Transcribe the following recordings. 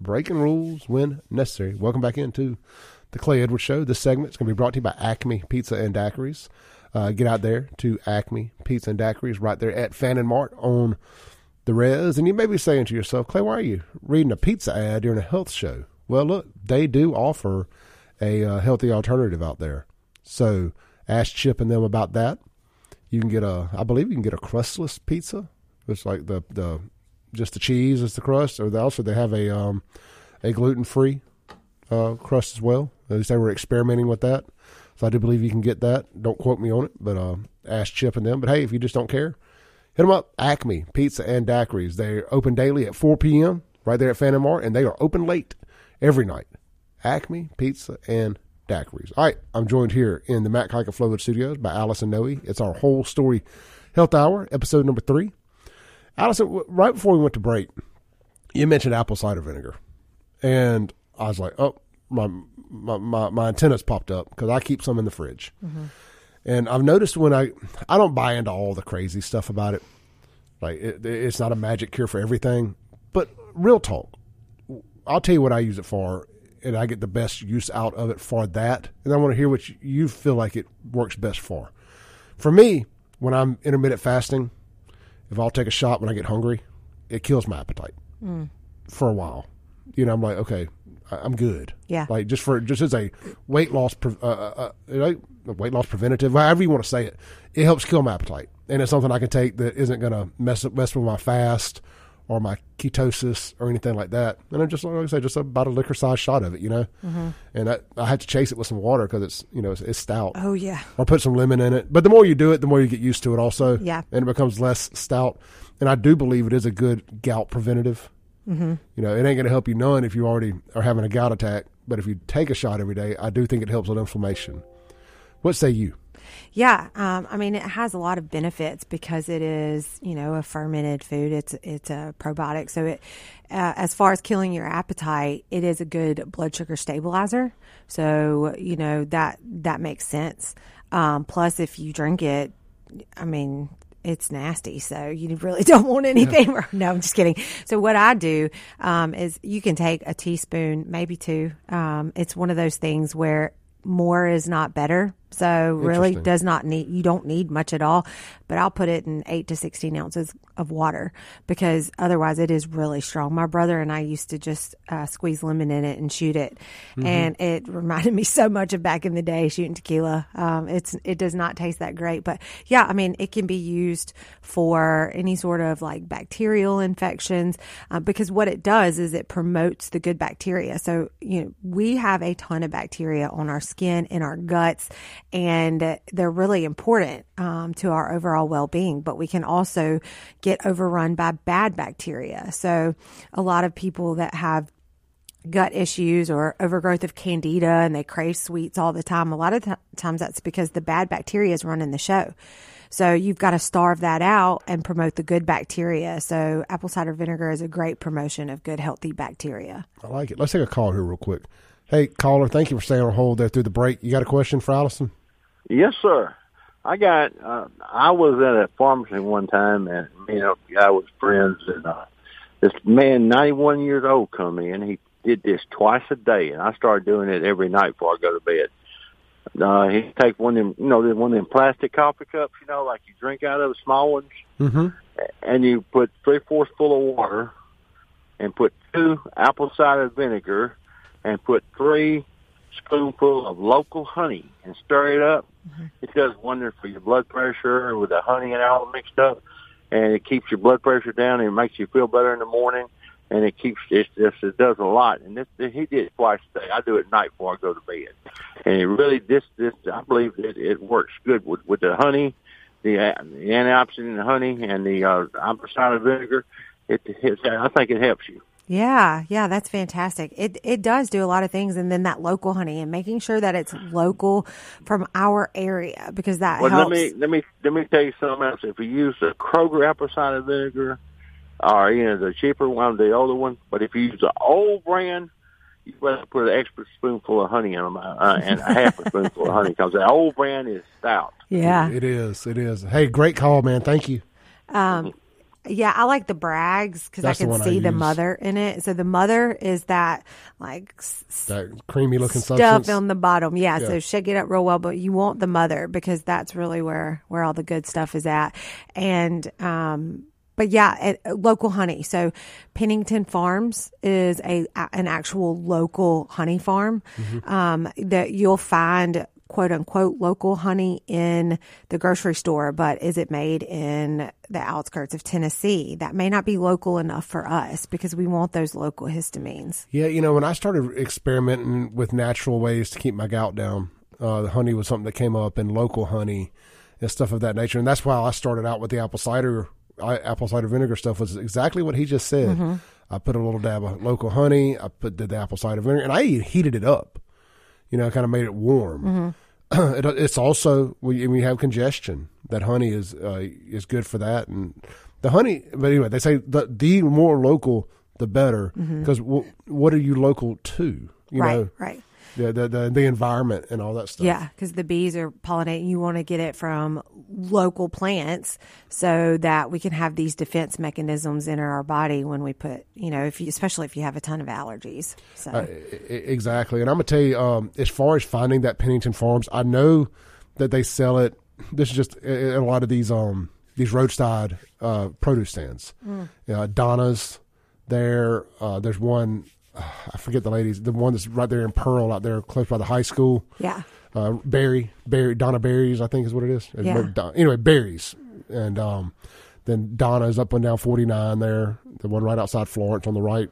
breaking rules when necessary. Welcome back into the Clay Edwards Show. This segment is going to be brought to you by Acme Pizza and Daiquiris. Uh, get out there to Acme Pizza and Daiquiris right there at Fannin Mart on the res. And you may be saying to yourself, Clay, why are you reading a pizza ad during a health show? Well, look, they do offer a uh, healthy alternative out there. So ask Chip and them about that. You can get a, I believe you can get a crustless pizza. It's like the the just the cheese is the crust, or they also they have a um, a gluten free uh, crust as well. At least they were experimenting with that, so I do believe you can get that. Don't quote me on it, but uh, ask Chip and them. But hey, if you just don't care, hit them up. Acme Pizza and Daiquiris. They're open daily at 4 p.m. right there at Fannin Mart, and they are open late every night. Acme Pizza and Daiquiris. All right, I'm joined here in the Matt Kika Flowood Studios by Allison Nooe. It's our whole story health hour, episode number three. Allison, right before we went to break, you mentioned apple cider vinegar, and I was like, oh, my my my, my antennas popped up because I keep some in the fridge, mm-hmm. and I've noticed when I I don't buy into all the crazy stuff about it, like it, it's not a magic cure for everything, but real talk, I'll tell you what I use it for, and I get the best use out of it for that, and I want to hear what you feel like it works best for. For me, when I'm intermittent fasting if I'll take a shot when I get hungry, it kills my appetite mm. for a while. You know, I'm like, okay, I'm good. Yeah. Like just for just as a weight loss, uh, uh, uh, weight loss preventative, however you want to say it, it helps kill my appetite, and it's something I can take that isn't going to mess mess with my fast or my ketosis or anything like that. And I'm just like I say, just about a liquor size shot of it, you know. Mm-hmm. And I, I had to chase it with some water because it's you know it's, it's, stout. Oh yeah. Or put some lemon in it. But the more you do it, the more you get used to it. Also, yeah. And it becomes less stout. And I do believe it is a good gout preventative. Mm-hmm. You know, it ain't going to help you none if you already are having a gout attack. But if you take a shot every day, I do think it helps with inflammation. What say you? Yeah, um, I mean, it has a lot of benefits because it is, you know, a fermented food. It's it's a probiotic, so it, uh, as far as killing your appetite, it is a good blood sugar stabilizer. So you know that that makes sense. Um, plus, if you drink it, I mean, it's nasty. So you really don't want anything. Yeah. no, I'm just kidding. So what I do um, is you can take a teaspoon, maybe two. Um, it's one of those things where more is not better. So really does not need, you don't need much at all, but I'll put it in eight to 16 ounces of water because otherwise it is really strong. My brother and I used to just uh, squeeze lemon in it and shoot it. Mm-hmm. And it reminded me so much of back in the day shooting tequila. Um, it's, it does not taste that great, but yeah, I mean, it can be used for any sort of like bacterial infections uh, because what it does is it promotes the good bacteria. So, you know, we have a ton of bacteria on our skin, in our guts and they're really important um, to our overall well-being but we can also get overrun by bad bacteria so a lot of people that have gut issues or overgrowth of candida and they crave sweets all the time a lot of th- times that's because the bad bacteria is running the show so you've got to starve that out and promote the good bacteria. So apple cider vinegar is a great promotion of good, healthy bacteria. I like it. Let's take a call here real quick. Hey, caller, thank you for staying on hold there through the break. You got a question for Allison? Yes, sir. I got. Uh, I was at a pharmacy one time, and you know, I was friends, and uh, this man, ninety-one years old, come in. He did this twice a day, and I started doing it every night before I go to bed. Uh, he take one of them, you know, the one of them plastic coffee cups, you know, like you drink out of, the small ones, mm-hmm. and you put three fourths full of water, and put two apple cider vinegar, and put three spoonful of local honey and stir it up. Mm-hmm. It does wonders for your blood pressure with the honey and all mixed up, and it keeps your blood pressure down and it makes you feel better in the morning. And it keeps it just it does a lot. And this, he did it twice a day. I do it at night before I go to bed. And it really this this I believe it, it works good with with the honey, the, the antioxidant honey, and the uh, apple cider vinegar. It, it I think it helps you. Yeah, yeah, that's fantastic. It it does do a lot of things, and then that local honey and making sure that it's local from our area because that well, helps. let me let me let me tell you something else. If you use the Kroger apple cider vinegar, or you know the cheaper one, the older one, but if you use the old brand, you better put an extra spoonful of honey in them uh, and a half a spoonful of honey because the old brand is stout. Yeah, it is. It is. Hey, great call, man. Thank you. Um, Yeah, I like the Bragg's because I the can one I see the mother in it. So the mother is that like s- That creamy looking stuff substance. on the bottom. Yeah, Yeah. so shake it up real well, but you want the mother because that's really where where all the good stuff is at. And um but yeah, it, local honey. So Pennington Farms is a an actual local honey farm Mm-hmm. um, that you'll find quote unquote local honey in the grocery store, but is it made in the outskirts of Tennessee? That may not be local enough for us because we want those local histamines. Yeah, you know, when I started experimenting with natural ways to keep my gout down, uh, the honey was something that came up and local honey and stuff of that nature. And that's why I started out with the apple cider, I, apple cider vinegar stuff was exactly what he just said. Mm-hmm. I put a little dab of local honey. I put did the apple cider vinegar, and I heated it up. You know, kind of made it warm. Mm-hmm. it, it's also when you have congestion. That honey is uh, is good for that, and the honey. But anyway, they say the the more local, the better, because w- what are you local to? You Mm-hmm. right, know, right. The, the the the environment and all that stuff. Yeah, because the bees are pollinating. You want to get it from local plants so that we can have these defense mechanisms in our body when we put, you know, if you, especially if you have a ton of allergies. So Uh, exactly. And I'm gonna tell you, um, as far as finding that Pennington Farms, I know that they sell it. This is just a a lot of these um these roadside uh, produce stands. Uh, Donna's there. Uh, there's one. Uh, I forget the ladies. The one that's right there in Pearl, out there close by the high school. yeah, Uh, Berry, Berry, Donna Barry's, I think is what it is. Yeah. Don- Anyway, Barry's, and um, then Donna's up and down 49 there. The one right outside Florence on the right.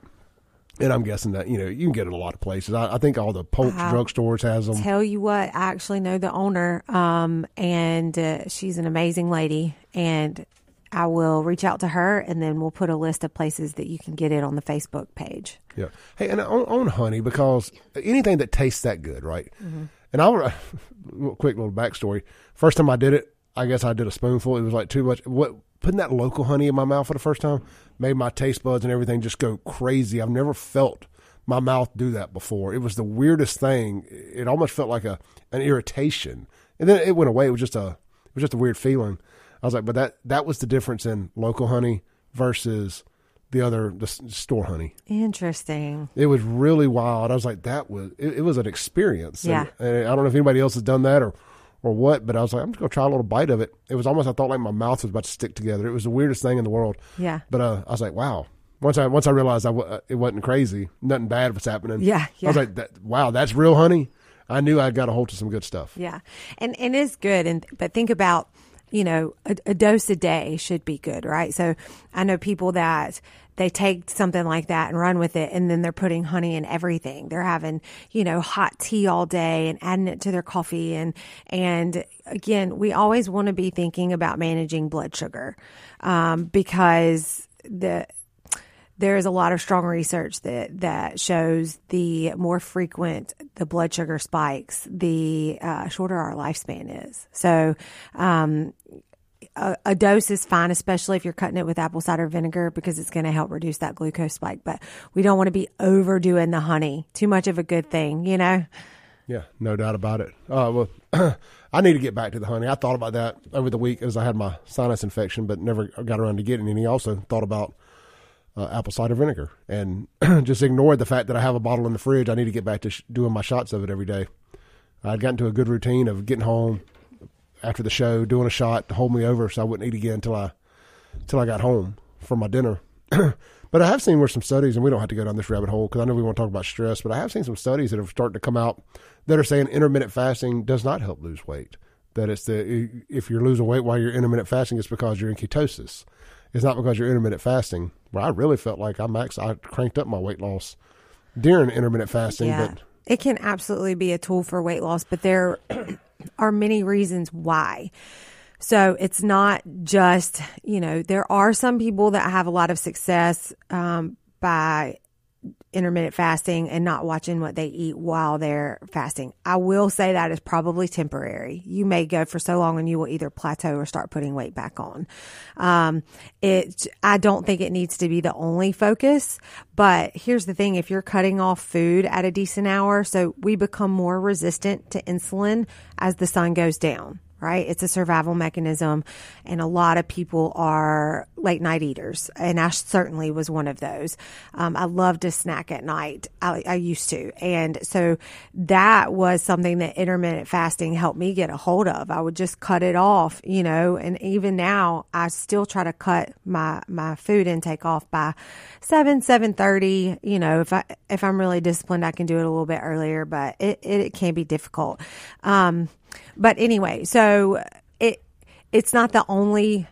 And I'm guessing that you know you can get it in a lot of places. I, I think all the Polk Wow. drugstores has them. tell you what, I actually know the owner, um, and uh, she's an amazing lady. And I will reach out to her, and then we'll put a list of places that you can get it on the Facebook page. Yeah. Hey, and on, on honey because anything that tastes that good, right? Mm-hmm. And I'll quick little backstory. First time I did it, I guess I did a spoonful. It was like too much. What putting that local honey in my mouth for the first time made my taste buds and everything just go crazy. I've never felt my mouth do that before. It was the weirdest thing. It almost felt like a an irritation, and then it went away. It was just a it was just a weird feeling. I was like, but that that was the difference in local honey versus the other the store honey. Interesting. It was really wild. I was like, that was it, it was an experience. Yeah. And, I don't know if anybody else has done that or or what, but I was like, I'm just gonna try a little bite of it. It was almost I thought like my mouth was about to stick together. It was the weirdest thing in the world. Yeah. But uh, I was like, wow. Once I once I realized I w- uh, it wasn't crazy, nothing bad was happening. Yeah, I was like, that, wow, that's real honey. I knew I got a hold of some good stuff. Yeah, and and it's good. And but think about, you know, a, a dose a day should be good, right? So I know people that they take something like that and run with it, and then they're putting honey in everything. They're having, you know, hot tea all day and adding it to their coffee. And and again, we always want to be thinking about managing blood sugar, um, because the there is a lot of strong research that that shows the more frequent the blood sugar spikes, the uh, shorter our lifespan is. So, um, a, a dose is fine, especially if you're cutting it with apple cider vinegar because it's going to help reduce that glucose spike. But we don't want to be overdoing the honey. Too much of a good thing, you know. Yeah, no doubt about it. Uh, well, I need to get back to the honey. I thought about that over the week as I had my sinus infection, but never got around to getting any. Also thought about uh, apple cider vinegar and just ignored the fact that I have a bottle in the fridge. I need to get back to sh- doing my shots of it every day. I'd gotten to a good routine of getting home after the show, doing a shot to hold me over, so I wouldn't eat again until I until I got home for my dinner. but I have seen where some studies, and we don't have to go down this rabbit hole because I know we want to talk about stress, but I have seen some studies that have started to come out that are saying intermittent fasting does not help lose weight. That it's the if you're losing weight while you're intermittent fasting, it's because you're in ketosis. It's not because you're intermittent fasting. Where I really felt like I max, I cranked up my weight loss during intermittent fasting, Yeah. but It can absolutely be a tool for weight loss, but there are many reasons why. So it's not just, you know, there are some people that have a lot of success um, by intermittent fasting and not watching what they eat while they're fasting. I will say that is probably temporary. You may go for so long and you will either plateau or start putting weight back on. Um, it, I don't think it needs to be the only focus, but here's the thing. If you're cutting off food at a decent hour, so we become more resistant to insulin as the sun goes down right? It's a survival mechanism. And a lot of people are late night eaters. And I certainly was one of those. Um, I love to snack at night. I, I used to. And so that was something that intermittent fasting helped me get a hold of. I would just cut it off, you know, and even now I still try to cut my, my food intake off by seven, seven thirty. You know, if I, if I'm really disciplined, I can do it a little bit earlier, but it, it, it can be difficult. Um, but anyway, so it it's not the only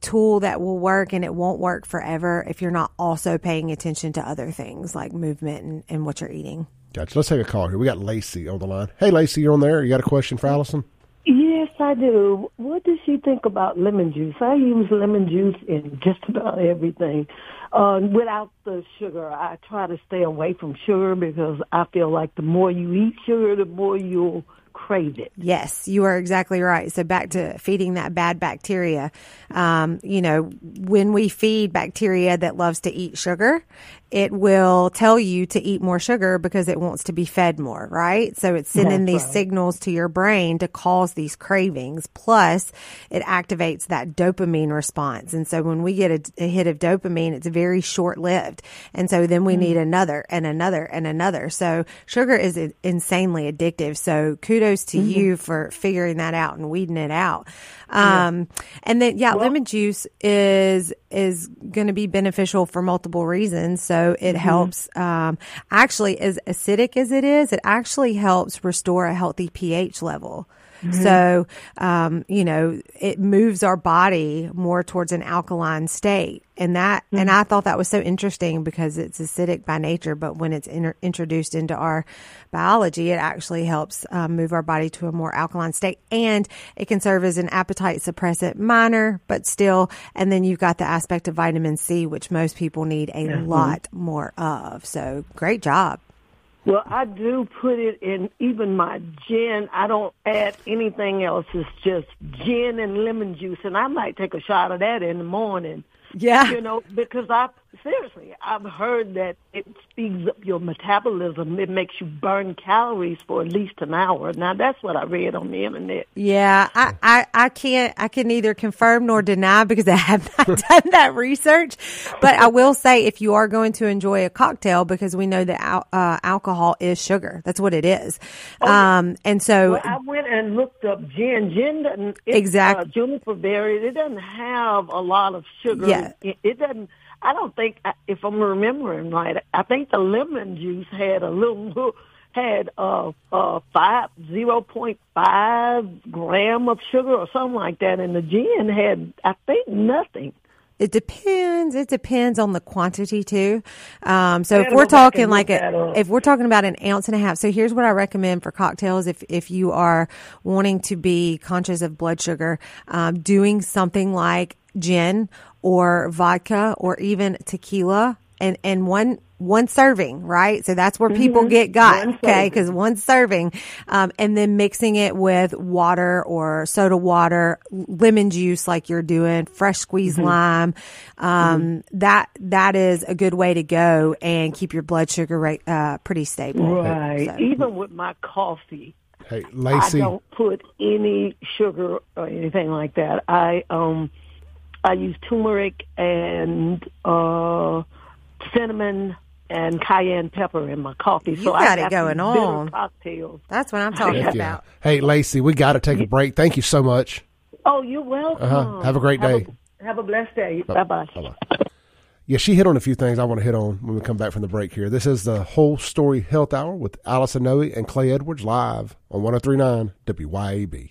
tool that will work and it won't work forever if you're not also paying attention to other things like movement and, and what you're eating. Gotcha. Let's take a call here. We got Lacey on the line. Hey, Lacey, you're on there. You got a question for Allison? Yes, I do. What does she think about lemon juice? I use lemon juice in just about everything. Uh, without the sugar, I try to stay away from sugar because I feel like the more you eat sugar, the more you'll crave it. Yes, you are exactly right. So back to feeding that bad bacteria. Um, you know, when we feed bacteria that loves to eat sugar, it will tell you to eat more sugar because it wants to be fed more, right? So it's sending That's these right. signals to your brain to cause these cravings. Plus, it activates that dopamine response. And so when we get a, a hit of dopamine, it's very short lived. And so then we need mm. another and another and another. So sugar is insanely addictive. So kudos to mm-hmm. you for figuring that out and weeding it out. Um, and then, yeah, lemon juice is, is going to be beneficial for multiple reasons. So it helps, um, actually as acidic as it is, it actually helps restore a healthy pH level. So, um, you know, it moves our body more towards an alkaline state. And that, and I thought that was so interesting because it's acidic by nature, but when it's introduced into our biology, it actually helps um, move our body to a more alkaline state. And it can serve as an appetite suppressant, minor, but still. And then you've got the aspect of vitamin C, which most people need a lot more of. So great job. Well, I do put it in even my gin. I don't add anything else. It's just gin and lemon juice, and I might take a shot of that in the morning. Yeah. You know, because I seriously, I've heard that it speeds up your metabolism. It makes you burn calories for at least an hour. Now, that's what I read on the internet. Yeah, I, I, I can't, I can neither confirm nor deny because I have not done that research. But I will say if you are going to enjoy a cocktail, because we know that al- uh, alcohol is sugar. That's what it is. Um, and so, Well, I went and looked up gin. Gin doesn't it, Exact- uh, juniper berry. It doesn't have a lot of sugar. Yeah. It, it doesn't. I don't think, if I'm remembering right, I think the lemon juice had a little had uh uh five zero point five gram of sugar or something like that, and the gin had I think nothing. it depends. It depends on the quantity too. Um, so if we're talking like a, if we're talking about an ounce and a half, so here's what I recommend for cocktails. If if you are wanting to be conscious of blood sugar, um, doing something like gin or vodka or even tequila, and and one one serving, right? So that's where people get got, Mm-hmm. One okay? Because one serving, um, and then mixing it with water or soda water, lemon juice, like you're doing, fresh squeezed Mm-hmm. lime. Um, that that is a good way to go and keep your blood sugar rate uh, pretty stable. Right. So- Even with my coffee, Hey, I don't put any sugar or anything like that. I um I use turmeric and uh cinnamon and cayenne pepper in my coffee. You so got I it going these bitter on. cocktails. That's what I'm talking Heck yeah. about. Hey, Lacey, we got to take a break. Thank you so much. Oh, you're welcome. Uh-huh. Have a great day. Have a blessed day. Bye bye. Yeah, she hit on a few things I want to hit on when we come back from the break here. This is the Whole Story Health Hour with Allison Nooe and Clay Edwards live on 1039 WYAB.